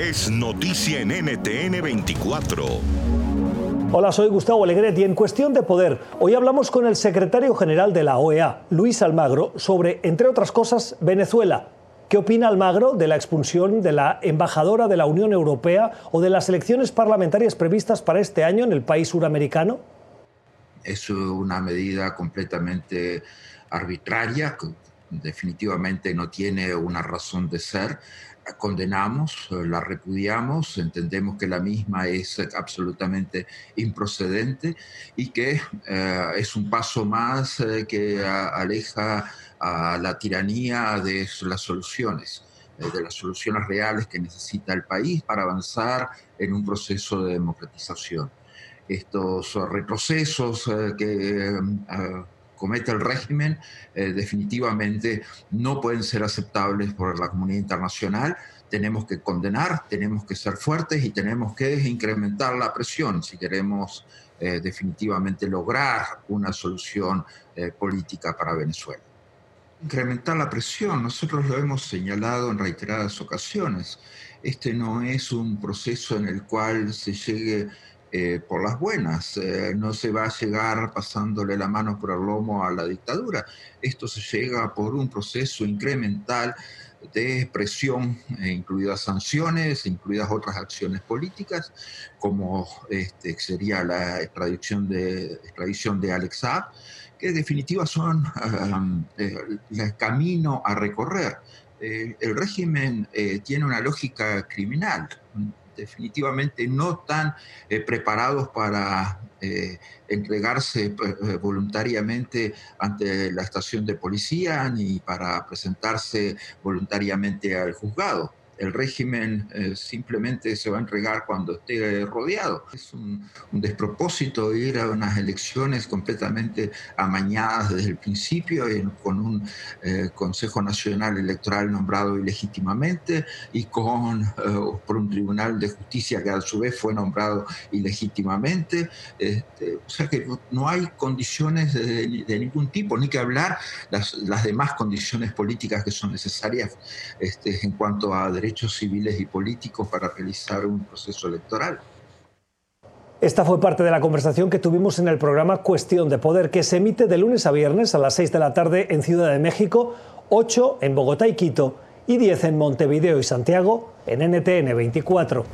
es noticia en NTN 24. Hola, soy Gustavo Alegret y en Cuestión de Poder, hoy hablamos con el secretario general de la OEA, Luis Almagro, sobre, entre otras cosas, Venezuela. ¿Qué opina Almagro de la expulsión de la embajadora de la Unión Europea o de las elecciones parlamentarias previstas para este año en el país suramericano? Es una medida completamente arbitraria, definitivamente no tiene una razón de ser condenamos, eh, la repudiamos, entendemos que la misma es absolutamente improcedente y que eh, es un paso más eh, que aleja a la tiranía de las soluciones, de las soluciones reales que necesita el país para avanzar en un proceso de democratización. Estos retrocesos que comete el régimen eh, definitivamente no pueden ser aceptables por la comunidad internacional. Tenemos que condenar, tenemos que ser fuertes y tenemos que incrementar la presión si queremos eh, definitivamente lograr una solución eh, política para Venezuela. Incrementar la presión, nosotros lo hemos señalado en reiteradas ocasiones. Este no es un proceso en el cual se llegue eh, por las buenas. Eh, no se va a llegar pasándole la mano por el lomo a la dictadura. Esto se llega por un proceso incremental de presión, eh, incluidas sanciones, incluidas otras acciones políticas, como este, sería la extradición de, extradición Alex Saab, que en definitiva son el camino a recorrer. el régimen tiene una lógica criminal definitivamente no están eh, preparados para eh, entregarse eh, voluntariamente ante la estación de policía ni para presentarse voluntariamente al juzgado el régimen eh, simplemente se va a entregar cuando esté rodeado. Es un, despropósito ir a unas elecciones completamente amañadas desde el principio, con un eh, Consejo Nacional Electoral nombrado ilegítimamente y con, eh, por un Tribunal de Justicia que a su vez fue nombrado ilegítimamente. Este, o sea que no hay condiciones de, ningún tipo, ni que hablar las, las demás condiciones políticas que son necesarias este, en cuanto a derechos civiles y políticos para realizar un proceso electoral. Esta fue parte de la conversación que tuvimos en el programa Cuestión de Poder, que se emite de lunes a viernes a las 6 de la tarde en Ciudad de México, 8 en Bogotá y Quito y 10 en Montevideo y Santiago en NTN 24.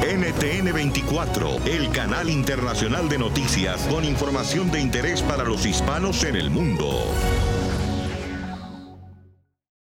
NTN 24, el canal internacional de noticias con información de interés para los hispanos en el mundo.